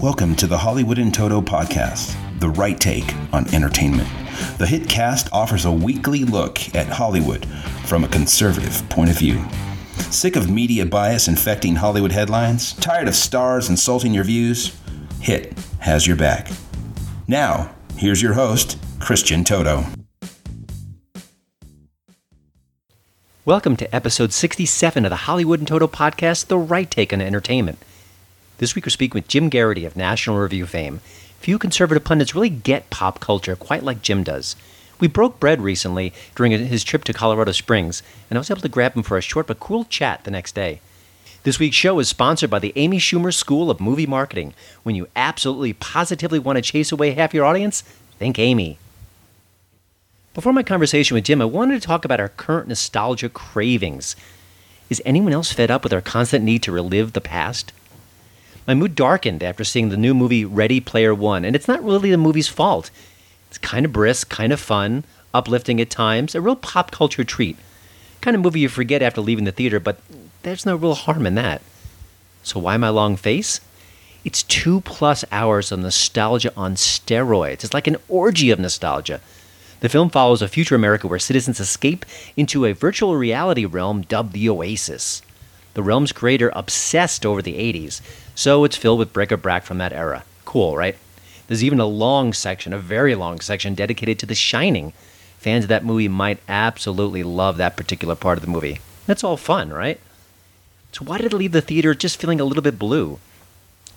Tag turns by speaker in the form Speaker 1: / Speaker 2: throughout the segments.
Speaker 1: Welcome to the Hollywood in Toto podcast, the right take on entertainment. The hit cast offers a weekly look at Hollywood from a conservative point of view. Sick of media bias infecting Hollywood headlines? Tired of stars insulting your views? Hit has your back. Now, here's your host, Christian Toto.
Speaker 2: Welcome to episode 67 of the Hollywood and Toto podcast, The Right Take on Entertainment. This week we're speaking with Jim Geraghty of National Review fame. Few conservative pundits really get pop culture quite like Jim does. We broke bread recently during his trip to Colorado Springs, and I was able to grab him for a short but cool chat the next day. This week's show is sponsored by the Amy Schumer School of Movie Marketing. When you absolutely positively want to chase away half your audience, think Amy. Before my conversation with Jim, I wanted to talk about our current nostalgia cravings. Is anyone else fed up with our constant need to relive the past? My mood darkened after seeing the new movie Ready Player One, and it's not really the movie's fault. It's kind of brisk, kind of fun, uplifting at times, a real pop culture treat. Kind of movie you forget after leaving the theater, but there's no real harm in that. So why my long face? It's two plus hours of nostalgia on steroids. It's like an orgy of nostalgia. The film follows a future America where citizens escape into a virtual reality realm dubbed the Oasis. The realm's creator obsessed over the 80s, so it's filled with bric-a-brac from that era. Cool, right? There's even a long section, a very long section, dedicated to The Shining. Fans of that movie might absolutely love that particular part of the movie. That's all fun, right? So why did I leave the theater just feeling a little bit blue?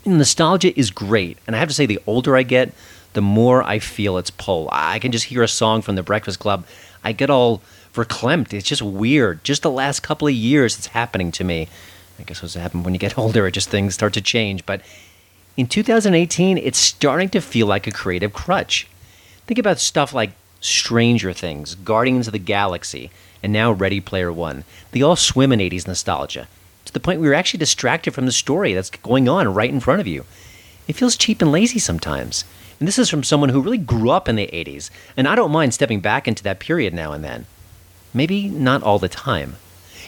Speaker 2: Nostalgia is great, and I have to say, the older I get, the more I feel its pull. I can just hear a song from The Breakfast Club. I get all verklempt. It's just weird. Just the last couple of years, it's happening to me. I guess what's happened when you get older, it just things start to change. But in 2018, it's starting to feel like a creative crutch. Think about stuff like Stranger Things, Guardians of the Galaxy, and now Ready Player One. They all swim in 80s nostalgia to the point where you're actually distracted from the story that's going on right in front of you. It feels cheap and lazy sometimes. And this is from someone who really grew up in the 80s, and I don't mind stepping back into that period now and then. Maybe not all the time.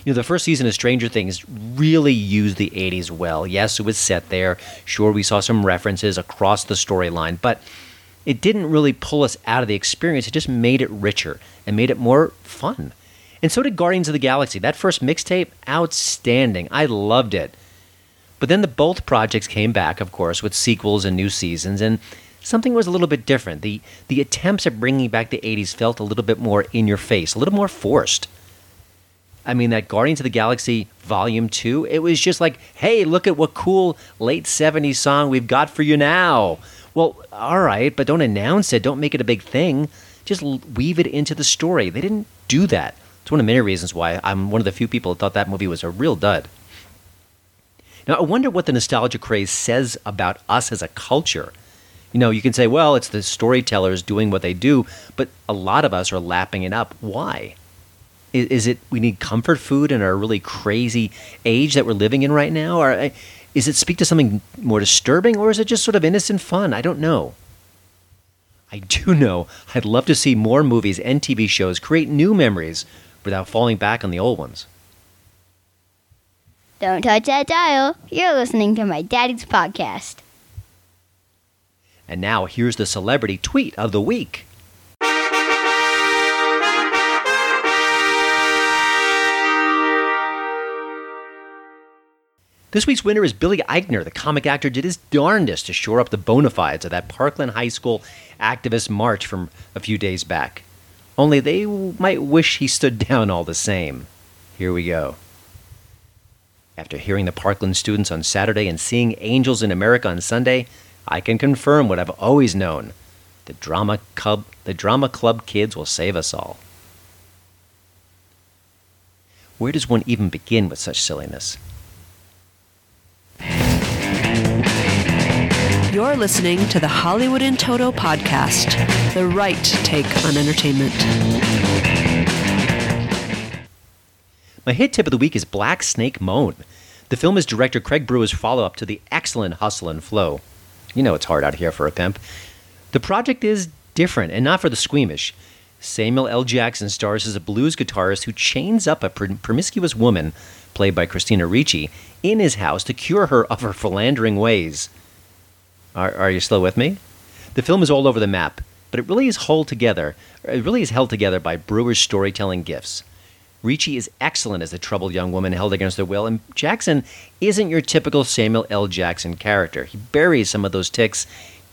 Speaker 2: You know, the first season of Stranger Things really used the 80s well. Yes, it was set there. Sure, we saw some references across the storyline, but it didn't really pull us out of the experience. It just made it richer and made it more fun. And so did Guardians of the Galaxy. That first mixtape, outstanding. I loved it. But then the both projects came back, of course, with sequels and new seasons, and something was a little bit different. The the attempts at bringing back the 80s felt a little bit more in your face, a little more forced. I mean, that Guardians of the Galaxy Volume 2, it was just like, hey, look at what cool late 70s song we've got for you now. Well, all right, but don't announce it. Don't make it a big thing. Just weave it into the story. They didn't do that. It's one of many reasons why I'm one of the few people that thought that movie was a real dud. Now, I wonder what the nostalgia craze says about us as a culture. You know, you can say, well, it's the storytellers doing what they do, but a lot of us are lapping it up. Why? Is, is it we need comfort food in our really crazy age that we're living in right now? Or uh, is it speak to something more disturbing, or is it just sort of innocent fun? I don't know. I do know I'd love to see more movies and TV shows create new memories without falling back on the old ones.
Speaker 3: Don't touch that dial. You're listening to my daddy's podcast.
Speaker 2: And now here's the celebrity tweet of the week. This week's winner is Billy Eichner. The comic actor did his darndest to shore up the bona fides of that Parkland High School activist march from a few days back. Only they might wish he stood down all the same. Here we go. After hearing the Parkland students on Saturday and seeing Angels in America on Sunday, I can confirm what I've always known. The drama club, the drama club kids will save us all. Where does one even begin with such silliness?
Speaker 4: You're listening to the Hollywood in Toto podcast, the right take on entertainment.
Speaker 2: My hit tip of the week is Black Snake Moan. The film is director Craig Brewer's follow up to the excellent Hustle and Flow. You know it's hard out here for a pimp. The project is different and not for the squeamish. Samuel L. Jackson stars as a blues guitarist who chains up a promiscuous woman, played by Christina Ricci, in his house to cure her of her philandering ways. Are, are you still with me? The film is all over the map, but it really is held together. It really is held together by Brewer's storytelling gifts. Ricci is excellent as a troubled young woman held against her will, and Jackson isn't your typical Samuel L. Jackson character. He buries some of those ticks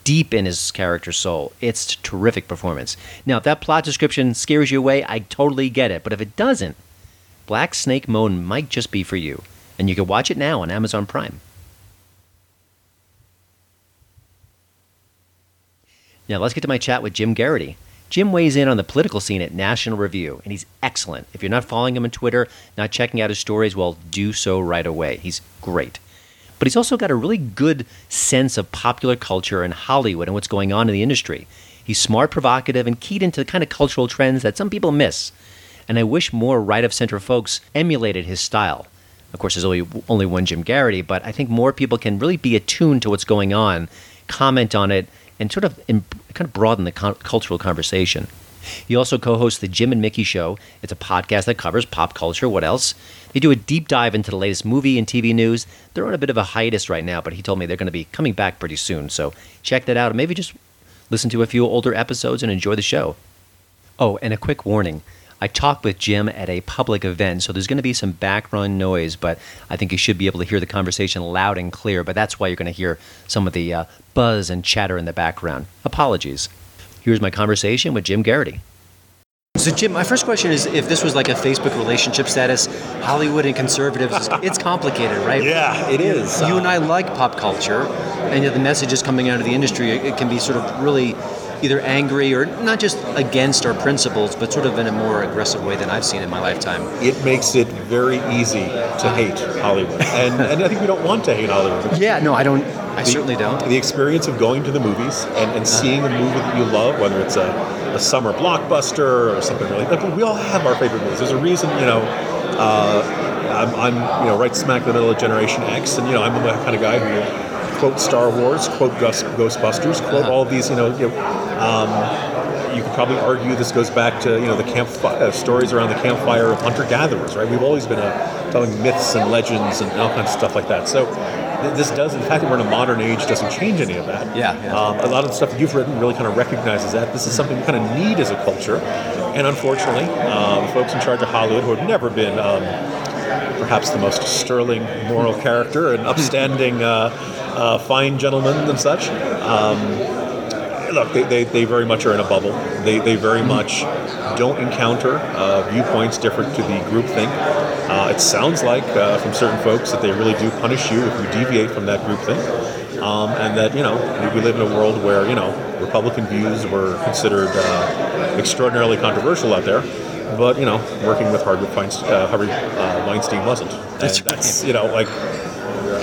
Speaker 2: deep in his character's soul. It's a terrific performance. Now, if that plot description scares you away, I totally get it. But if it doesn't, Black Snake Moan might just be for you. And you can watch it now on Amazon Prime. Now, let's get to my chat with Jim Geraghty. Jim weighs in on the political scene at National Review, and he's excellent. If you're not following him on Twitter, not checking out his stories, well, do so right away. He's great but he's also got a really good sense of popular culture and Hollywood and what's going on in the industry. He's smart, provocative, and keyed into the kind of cultural trends that some people miss. And I wish more right of center folks emulated his style. Of course, there's only, only one Jim Geraghty, but I think more people can really be attuned to what's going on, comment on it, and sort of kind of broaden the cultural conversation. He also co hosts the Jim and Mickey Show. It's a podcast that covers pop culture. What else? They do a deep dive into the latest movie and TV news. They're on a bit of a hiatus right now, but he told me they're going to be coming back pretty soon. So check that out. and Maybe just listen to a few older episodes and enjoy the show. Oh, and a quick warning. I talked with Jim at a public event, so there's going to be some background noise, but I think you should be able to hear the conversation loud and clear. But that's why you're going to hear some of the uh, buzz and chatter in the background. Apologies. Here's my conversation with Jim Geraghty. So, Jim, my first question is if this was like a Facebook relationship status, Hollywood and conservatives, it's complicated, right?
Speaker 5: Yeah, it is.
Speaker 2: You and I like pop culture, and yet the messages coming out of the industry, it can be sort of really either angry or not just against our principles, but sort of in a more aggressive way than I've seen in my lifetime.
Speaker 5: It makes it very easy to hate Hollywood, and, and I think we don't want to hate Hollywood.
Speaker 2: Yeah, no, I don't. I the, certainly don't.
Speaker 5: The experience of going to the movies and, and seeing a movie that you love, whether it's a, a summer blockbuster or something really, like we all have our favorite movies. There's a reason, you know. Uh, I'm, I'm, you know, right smack in the middle of Generation X, and you know, I'm the kind of guy who quote Star Wars, quote Ghostbusters, quote uh-huh. all these, you know, you, know, um, you could probably argue this goes back to you know the camp uh, stories around the campfire of hunter gatherers, right? We've always been uh, telling myths and legends and all kinds of stuff like that. So th- this does, the fact that we're in a modern age, doesn't change any of that.
Speaker 2: Yeah. yeah.
Speaker 5: Um, a lot of the stuff that you've written really kind of recognizes that this is something we kind of need as a culture, and unfortunately, um, folks in charge of Hollywood who have never been. Um, perhaps the most sterling moral character and upstanding uh, uh, fine gentlemen and such. Um, look, they, they, they, very much are in a bubble. They, they very much don't encounter uh, viewpoints different to the group think. Uh, it sounds like uh, from certain folks that they really do punish you if you deviate from that group think. Um, and that, you know, we live in a world where, you know, Republican views were considered uh, extraordinarily controversial out there but you know, working with Harvey Weinstein, uh, Harvey uh, Weinstein wasn't. And
Speaker 2: that's,
Speaker 5: that's you know like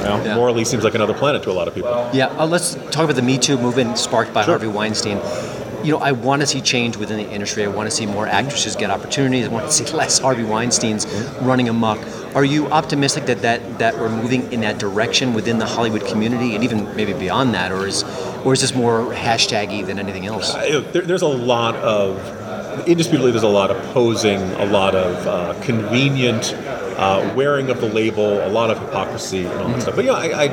Speaker 5: know, yeah. morally seems like another planet to a lot of people.
Speaker 2: Yeah, uh, let's talk about the Me Too movement sparked by sure. Harvey Weinstein. You know, I want to see change within the industry. I want to see more actresses get opportunities. I want to see less Harvey Weinstein's running amok. Are you optimistic that, that that we're moving in that direction within the Hollywood community and even maybe beyond that, or is or is this more hashtaggy than anything else?
Speaker 5: Uh, there, there's a lot of indisputably there's a lot of posing, a lot of uh, convenient uh, wearing of the label, a lot of hypocrisy and all that stuff. But yeah, I, I,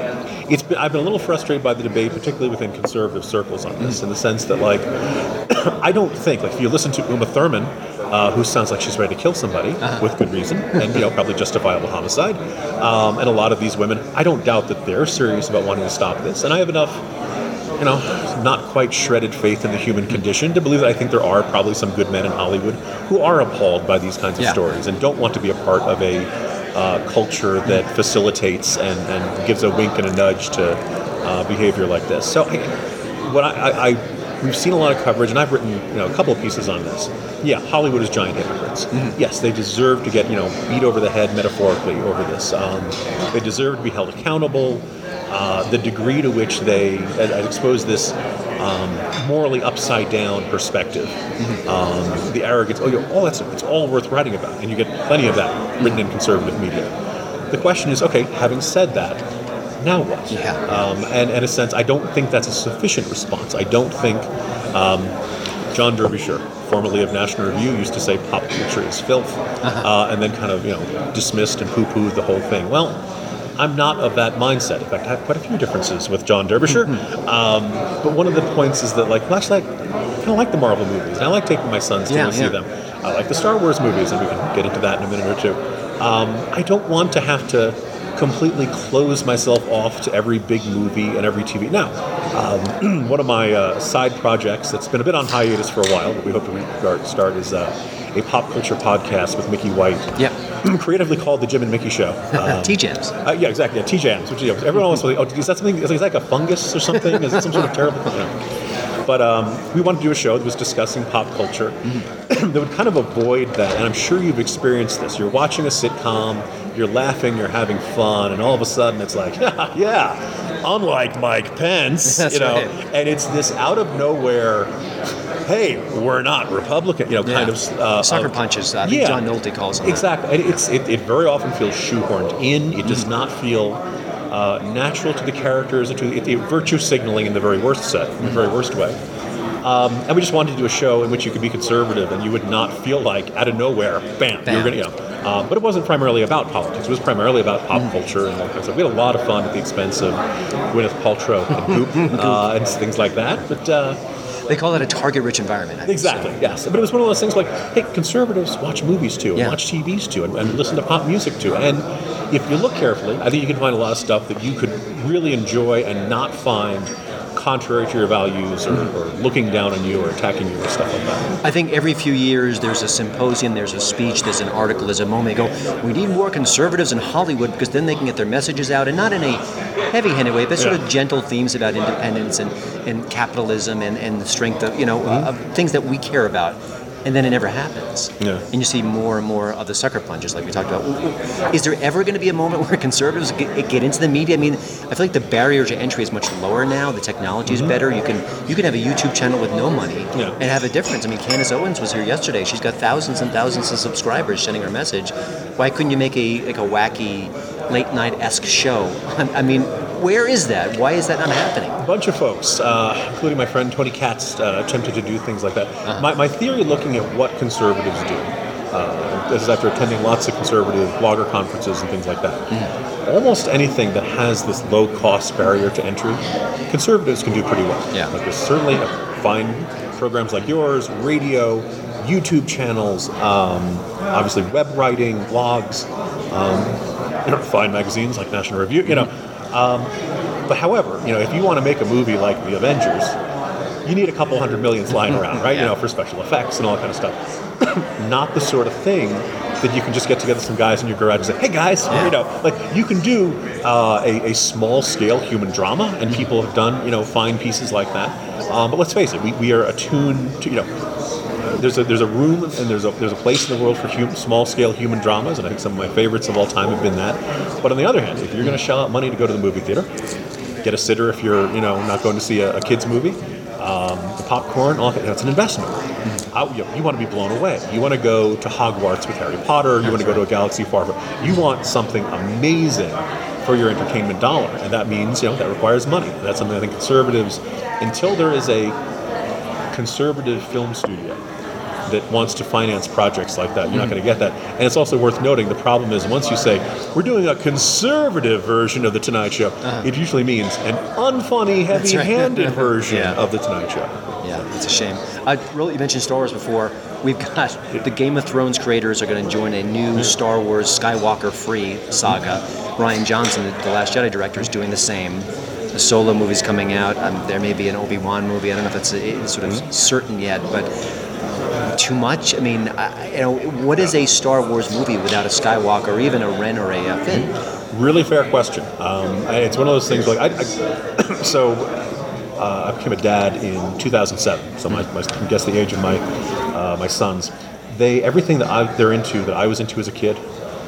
Speaker 5: it's been, I've been a little frustrated by the debate, particularly within conservative circles on this, in the sense that like I don't think like if you listen to Uma Thurman. Uh, who sounds like she's ready to kill somebody uh-huh. with good reason and you know probably justifiable homicide um, and a lot of these women i don't doubt that they're serious about wanting to stop this and i have enough you know, not quite shredded faith in the human condition to believe that I think there are probably some good men in Hollywood who are appalled by these kinds of yeah. stories and don't want to be a part of a uh, culture that facilitates and, and, gives a wink and a nudge to uh, behavior like this. So, I, what I, I, we've seen a lot of coverage, and I've written you know a couple of pieces on this. Yeah, Hollywood is giant hypocrites. Mm-hmm. Yes, they deserve to get you know beat over the head metaphorically over this. Um, they deserve to be held accountable. Uh, the degree to which they expose this um, morally upside down perspective, mm-hmm. um, the arrogance. Oh, know, all that's it's all worth writing about, and you get plenty of that written in conservative media. The question is, okay, having said that, now what?
Speaker 2: Yeah.
Speaker 5: Um, and in a sense, I don't think that's a sufficient response. I don't think. Um, John Derbyshire, formerly of National Review, used to say pop culture is filth, uh, and then kind of you know dismissed and poo-pooed the whole thing. Well, I'm not of that mindset. In fact, I have quite a few differences with John Derbyshire. um, but one of the points is that, like, well, actually, I kind of like the Marvel movies, and I like taking my sons to
Speaker 2: Yeah,
Speaker 5: see
Speaker 2: yeah.
Speaker 5: them. I like the Star Wars movies, and we can get into that in a minute or two. Um, I don't want to have to completely close myself off to every big movie and every TV. Now, um, one of my uh, side projects that's been a bit on hiatus for a while, but we hope to restart start is uh, a pop culture podcast with Mickey White.
Speaker 2: Yeah.
Speaker 5: creatively called the Jim and Mickey Show. Um,
Speaker 2: T-Jams.
Speaker 5: uh, yeah, exactly. Yeah, T-jams, which is, everyone always like, oh, is that something? Is that like a fungus or something? Is it some sort of terrible? Thing? But um, we wanted to do a show that was discussing pop culture that would kind of avoid that. And I'm sure you've experienced this. You're watching a sitcom, you're laughing, you're having fun, and all of a sudden it's like, yeah, unlike Mike Pence,
Speaker 2: That's
Speaker 5: you know,
Speaker 2: right.
Speaker 5: and it's this out of nowhere. Hey, we're not Republican, you know, kind
Speaker 2: Yeah.
Speaker 5: of uh,
Speaker 2: Sucker punches. Think
Speaker 5: Yeah.
Speaker 2: John Nolte calls them.
Speaker 5: Exactly. And It's, it, it very often feels shoehorned in. It does not feel uh, natural to the characters. To it, it, virtue signaling in the very worst set, in the very worst way. Um, and we just wanted to do a show in which you could be conservative and you would not feel like out of nowhere, bam,
Speaker 2: Bam.
Speaker 5: you're gonna, you know. Um, but it wasn't primarily about politics. It was primarily about pop culture and all kinds of. stuff. We had a lot of fun at the expense of Gwyneth Paltrow and Goop uh, and things like that. But uh,
Speaker 2: They call it a target-rich environment. I think.
Speaker 5: Exactly. Yes, but it was one of those things like, hey, conservatives watch movies too, and
Speaker 2: Yeah.
Speaker 5: watch TVs too, and, and listen to pop music too. And if you look carefully, I think you can find a lot of stuff that you could really enjoy and not find contrary to your values or, or looking down on you or attacking you or stuff like that.
Speaker 2: I think every few years there's a symposium, there's a speech, there's an article, there's a moment. They go, we need more conservatives in Hollywood because then they can get their messages out, and not in a heavy-handed way, but sort
Speaker 5: Yeah.
Speaker 2: of gentle themes about independence and, and capitalism and, and the strength of you know mm-hmm. of things that we care about. And then it never happens.
Speaker 5: Yeah.
Speaker 2: And you see more and more of the sucker punches, like we talked about. Is there ever going to be a moment where conservatives get, get into the media? I mean, I feel like the barrier to entry is much lower now. The technology is mm-hmm. better. You can you can have a YouTube channel with no money
Speaker 5: Yeah.
Speaker 2: and have a difference. I mean, Candace Owens was here yesterday. She's got thousands and thousands of subscribers sending her message. Why couldn't you make a like a wacky late night esque show? I mean, where is that? Why is that not happening?
Speaker 5: A bunch of folks, uh, including my friend Tony Katz, uh, attempted to do things like that. My, my theory looking at what conservatives do, uh, this is after attending lots of conservative blogger conferences and things like that. Almost anything that has this low cost barrier to entry, conservatives can do pretty well.
Speaker 2: Yeah.
Speaker 5: Like there's certainly a fine programs like yours, radio, YouTube channels, um, obviously web writing, blogs, um, you know, fine magazines like National Review, you know. Um, but however, you know, if you want to make a movie like The Avengers, you need a couple hundred millions lying around, right? You know, for special effects and all that kind of stuff. Not the sort of thing that you can just get together some guys in your garage and say, "Hey guys," you know, like you can do uh, a, a small scale human drama, and people have done you know fine pieces like that. Um, but let's face it, we, we are attuned to you know there's a there's a room and there's a there's a place in the world for hum, small scale human dramas, and I think some of my favorites of all time have been that. But on the other hand, if you're going to shell out money to go to the movie theater, get a sitter if you're you know not going to see a, a kids movie. Um, the popcorn, all that, it's an investment. I- you, you want to be blown away. You want to go to Hogwarts with Harry Potter. You want to go to a galaxy far. far- You want something amazing for your entertainment dollar, and that means you know that requires money. That's something I think conservatives, until there is a conservative film studio that wants to finance projects like that. You're not going to get that. And it's also worth noting the problem is once you say, we're doing a conservative version of The Tonight Show, it usually means an unfunny, heavy handed version
Speaker 2: Yeah.
Speaker 5: of The Tonight Show.
Speaker 2: Yeah, it's a shame. I really you mentioned Star Wars before. We've got the Game of Thrones creators are going to join a new Star Wars Skywalker free saga. Rian Johnson, the Last Jedi director, is doing the same. The solo movie's coming out. Um, there may be an Obi Wan movie. I don't know if that's uh, sort of certain yet, but too much. I mean, I, you know, what is a Star Wars movie without a Skywalker or even a Ren or a uh, Finn?
Speaker 5: Really fair question. Um, I- it's one of those things like I, I so uh, I became a dad in 2007. So my, my guess the age of my uh, my sons. They everything that I, they're into that I was into as a kid.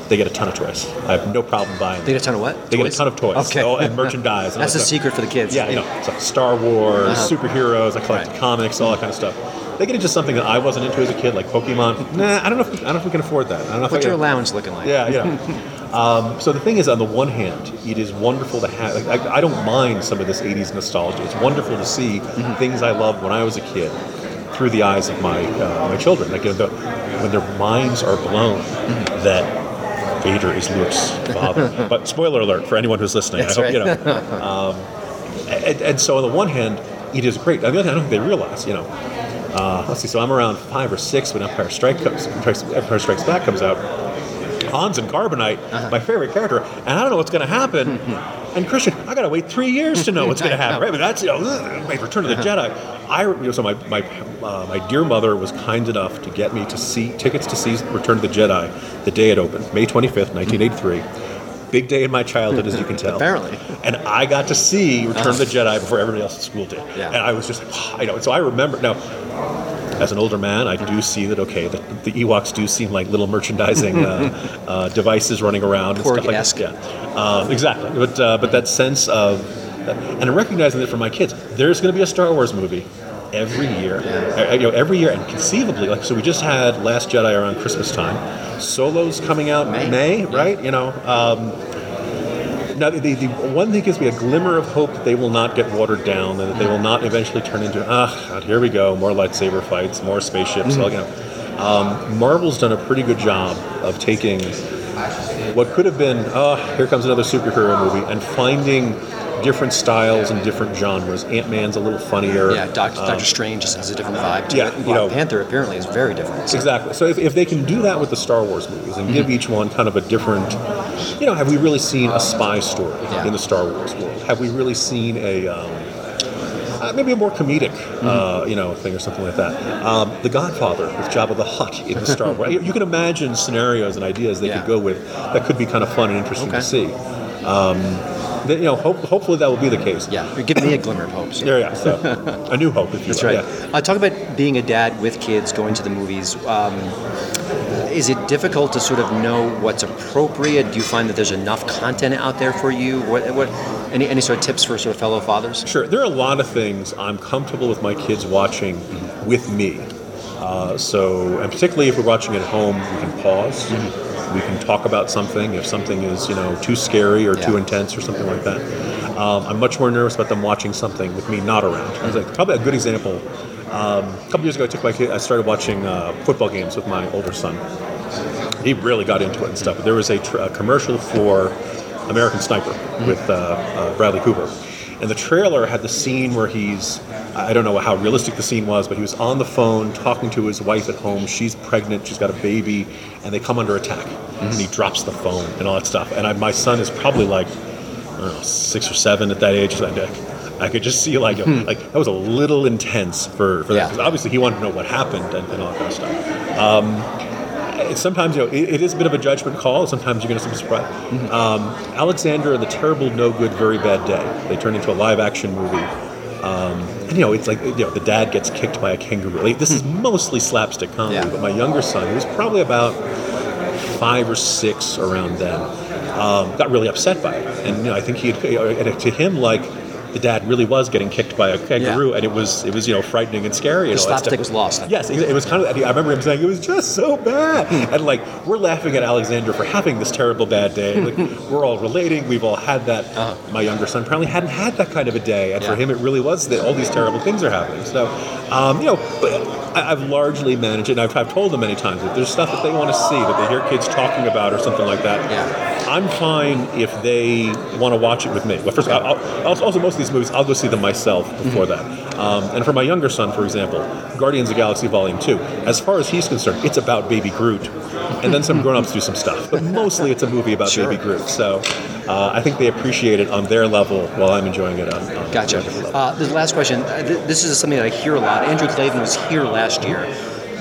Speaker 5: They get a ton of toys. I have no problem buying.
Speaker 2: They get a ton of what?
Speaker 5: They get a ton of toys.
Speaker 2: Okay.
Speaker 5: and merchandise. and
Speaker 2: That's
Speaker 5: that
Speaker 2: the secret for the kids.
Speaker 5: Yeah, you know, it's like Star Wars, superheroes. I collect
Speaker 2: Right.
Speaker 5: comics, all that kind of stuff. They get into something that I wasn't into as a kid, like Pokemon. Nah, I don't know. If, I don't know if we can afford that. I don't know
Speaker 2: What's your
Speaker 5: can-
Speaker 2: allowance looking like?
Speaker 5: yeah, yeah. um, so the thing is, on the one hand, it is wonderful to have. Like, I, I don't mind some of this '80s nostalgia. It's wonderful to see things I loved when I was a kid through the eyes of my uh, my children. Like you know, the, when their minds are blown
Speaker 2: Mm-hmm.
Speaker 5: that Vader is Luke's father. but spoiler alert for anyone who's listening.
Speaker 2: That's
Speaker 5: I hope
Speaker 2: right.
Speaker 5: you know. Um, and, and so on the one hand, it is great. On the other hand, I don't think they realize, you know. Uh, let's see. So I'm around five or six when Empire Strike comes, Empire Strikes Back comes out. Hans and Carbonite,
Speaker 2: Uh-huh.
Speaker 5: my favorite character, and I don't know what's going to happen. and Christian, I got to wait three years to know what's going to happen, right? But that's you know, like Return of the
Speaker 2: Uh-huh.
Speaker 5: Jedi. I, you know, so my my uh, my dear mother was kind enough to get me to see tickets to see Return of the Jedi the day it opened, May 25th, 1983. Big day in my childhood, as you can tell.
Speaker 2: Apparently.
Speaker 5: And I got to see Return of the Jedi before everybody else at school did.
Speaker 2: Yeah.
Speaker 5: And I was just like, wow, you know. And so I remember now as an older man, I do see that okay, the, the Ewoks do seem like little merchandising uh, uh, devices running around and stuff like that. Yeah, uh, exactly. But uh, but that sense of and recognizing that for my kids, there's going to be a Star Wars movie every year. Uh, You know, every year, and conceivably, like so, we just had Last Jedi around Christmas time. Solo's coming out
Speaker 2: May.
Speaker 5: May, right? You know. Um, now, the, the one thing gives me a glimmer of hope that they will not get watered down and that they will not eventually turn into, ah, God, here we go, more lightsaber fights, more spaceships. all, you know. Um, Marvel's done a pretty good job of taking what could have been, oh, here comes another superhero movie, and finding different styles and different genres. Ant Man's a little funnier.
Speaker 2: Yeah, Doctor,
Speaker 5: Um,
Speaker 2: Doctor Strange just has a different vibe to
Speaker 5: yeah,
Speaker 2: it.
Speaker 5: You
Speaker 2: Black
Speaker 5: know-
Speaker 2: Panther apparently is very different. So-
Speaker 5: Exactly. So if, if they can do that with the Star Wars movies and
Speaker 2: Mm-hmm.
Speaker 5: give each one kind of a different, you know, have we really seen a spy story
Speaker 2: Yeah.
Speaker 5: in the Star Wars world? Have we really seen a um, uh, maybe a more comedic,
Speaker 2: Mm-hmm.
Speaker 5: uh, you know, thing or something like that? Um, the Godfather with Jabba the Hutt in the Star Wars. You, can imagine scenarios and ideas they
Speaker 2: Yeah.
Speaker 5: could go with that could be kind of fun and interesting
Speaker 2: Okay.
Speaker 5: to see. Um, you know, hope, hopefully that will be the case.
Speaker 2: Yeah, you're giving me a glimmer of hope. so-
Speaker 5: There, yeah. So a new hope, if you
Speaker 2: That's
Speaker 5: will.
Speaker 2: right.
Speaker 5: Yeah.
Speaker 2: Uh, talk about being a dad with kids, going to the movies. Um, is it difficult to sort of know what's appropriate? Do you find that there's enough content out there for you? What, what, any, any sort of tips for sort of fellow fathers?
Speaker 5: Sure. There are a lot of things I'm comfortable with my kids watching with me. Uh, so, and particularly if we're watching at home, we can pause. We can talk about something. If something is, you know, too scary or too intense or something like that. Um, I'm much more nervous about them watching something with me not around. It's like, probably a good example. Um, a couple years ago, I took my kid. I started watching uh, football games with my older son. He really got into it and stuff. But There was a, tr- a commercial for American Sniper with uh, uh, Bradley Cooper, and the trailer had the scene where he's I don't know how realistic the scene was, but he was on the phone talking to his wife at home. She's pregnant, she's got a baby, and they come under attack, and he drops the phone and all that stuff. And I, my son is probably like I don't know six or seven at that age. So I, I could just see like like that was a little intense for, for
Speaker 2: Yeah.
Speaker 5: that because obviously he wanted to know what happened and, and all that kind of stuff. Um, sometimes you know it, it is a bit of a judgment call. Sometimes you're going to be surprised. Um, Alexander and the Terrible, No Good, Very Bad Day. They turned into a live action movie. Um, and you know, it's like you know, the dad gets kicked by a kangaroo. Like, this is mostly slapstick comedy,
Speaker 2: Yeah.
Speaker 5: but my younger son, who was probably about five or six around then, um, got really upset by it. And you know, I think he had, and to him like the dad really was getting kicked by a kangaroo, and it was it was you know frightening and scary. And
Speaker 2: The slapstick was lost.
Speaker 5: Yes, it was kind of. I remember him saying it was just so bad, and like we're laughing at Alexander for having this terrible bad day. Like we're all relating. We've all had that. My younger son apparently hadn't had that kind of a day, and for
Speaker 2: Uh-huh.
Speaker 5: Him it really was that all these terrible things are happening. So, um, you know, but I, I've largely managed it, and I've, I've told them many times that there's stuff that they want to see that they hear kids talking about or something like that.
Speaker 2: Yeah.
Speaker 5: I'm fine if they want to watch it with me. Well, first, I'll, I'll, also most of these movies I'll go see them myself before
Speaker 2: Mm-hmm.
Speaker 5: that. Um, and for my younger son, for example, Guardians of the Galaxy Volume Two. As far as he's concerned, it's about Baby Groot, and then some grown-ups do some stuff. But mostly, it's a movie about
Speaker 2: Sure.
Speaker 5: Baby Groot. So uh, I think they appreciate it on their level while I'm enjoying it on. on
Speaker 2: Gotcha. Uh, the last question. Uh, th- this is something that I hear a lot. Andrew Klavan was here last year,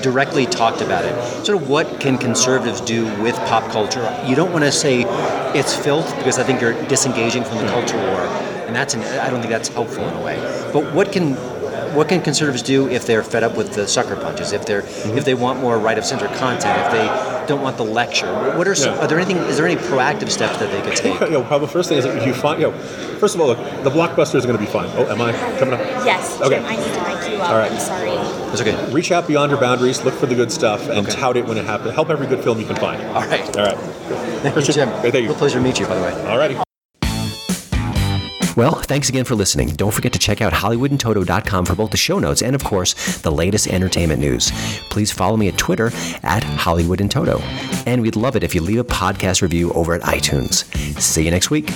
Speaker 2: directly talked about it. Sort of what can conservatives do with pop culture? You don't want to say it's filth because I think you're disengaging from the culture war, and that's an, I don't think that's helpful in a way. But what can what can conservatives do if they're fed up with the sucker punches? If they're if they want more right of center content? If they don't want the lecture? What are some,
Speaker 5: Yeah.
Speaker 2: are there anything? Is there any proactive steps that they could take?
Speaker 5: You know, probably the first thing is if you find, you know, first of all, look, the blockbusters are going to be fine. Oh, am I coming up?
Speaker 6: Yes.
Speaker 5: Okay.
Speaker 6: Jim, I need to mic you up.
Speaker 5: All right.
Speaker 6: I'm sorry.
Speaker 2: It's okay.
Speaker 5: Reach out beyond your boundaries, look for the good stuff, and
Speaker 2: Okay.
Speaker 5: tout it when it happens. Help every good film you can find.
Speaker 2: All right.
Speaker 5: All right.
Speaker 2: Thank you, Jim.
Speaker 5: Thank you.
Speaker 2: Real pleasure to meet you, by the way.
Speaker 5: All righty.
Speaker 2: Well, thanks again for listening. Don't forget to check out HollywoodandToto.com for both the show notes and, of course, the latest entertainment news. Please follow me at Twitter at Hollywood and Toto. And we'd love it if you leave a podcast review over at iTunes. See you next week.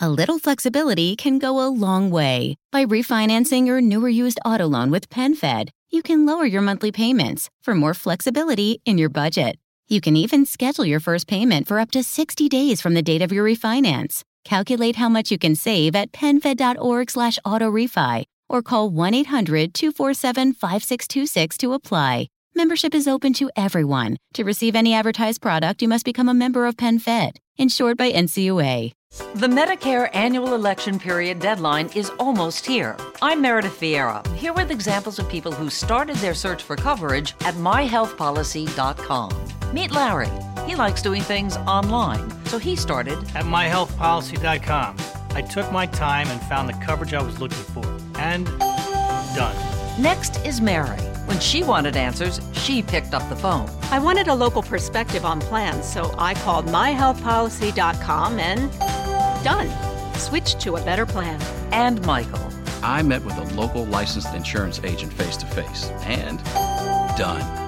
Speaker 6: A little flexibility can go a long way. By refinancing your newer used auto loan with PenFed, you can lower your monthly payments for more flexibility in your budget. You can even schedule your first payment for up to 60 days from the date of your refinance. Calculate how much you can save at penfed.org slash autorefi or call 1-800-247-5626 to apply. Membership is open to everyone. To receive any advertised product, you must become a member of PenFed, insured by NCUA.
Speaker 7: The Medicare annual election period deadline is almost here. I'm Meredith Vieira, here with examples of people who started their search for coverage at myhealthpolicy.com. Meet Larry. He likes doing things online, so he started
Speaker 8: at myhealthpolicy.com. I took my time and found the coverage I was looking for. And done.
Speaker 7: Next is Mary. When she wanted answers, she picked up the phone.
Speaker 9: I wanted a local perspective on plans, so I called myhealthpolicy.com and done. Switched to a better plan.
Speaker 7: And Michael.
Speaker 10: I met with a local licensed insurance agent face to face and done.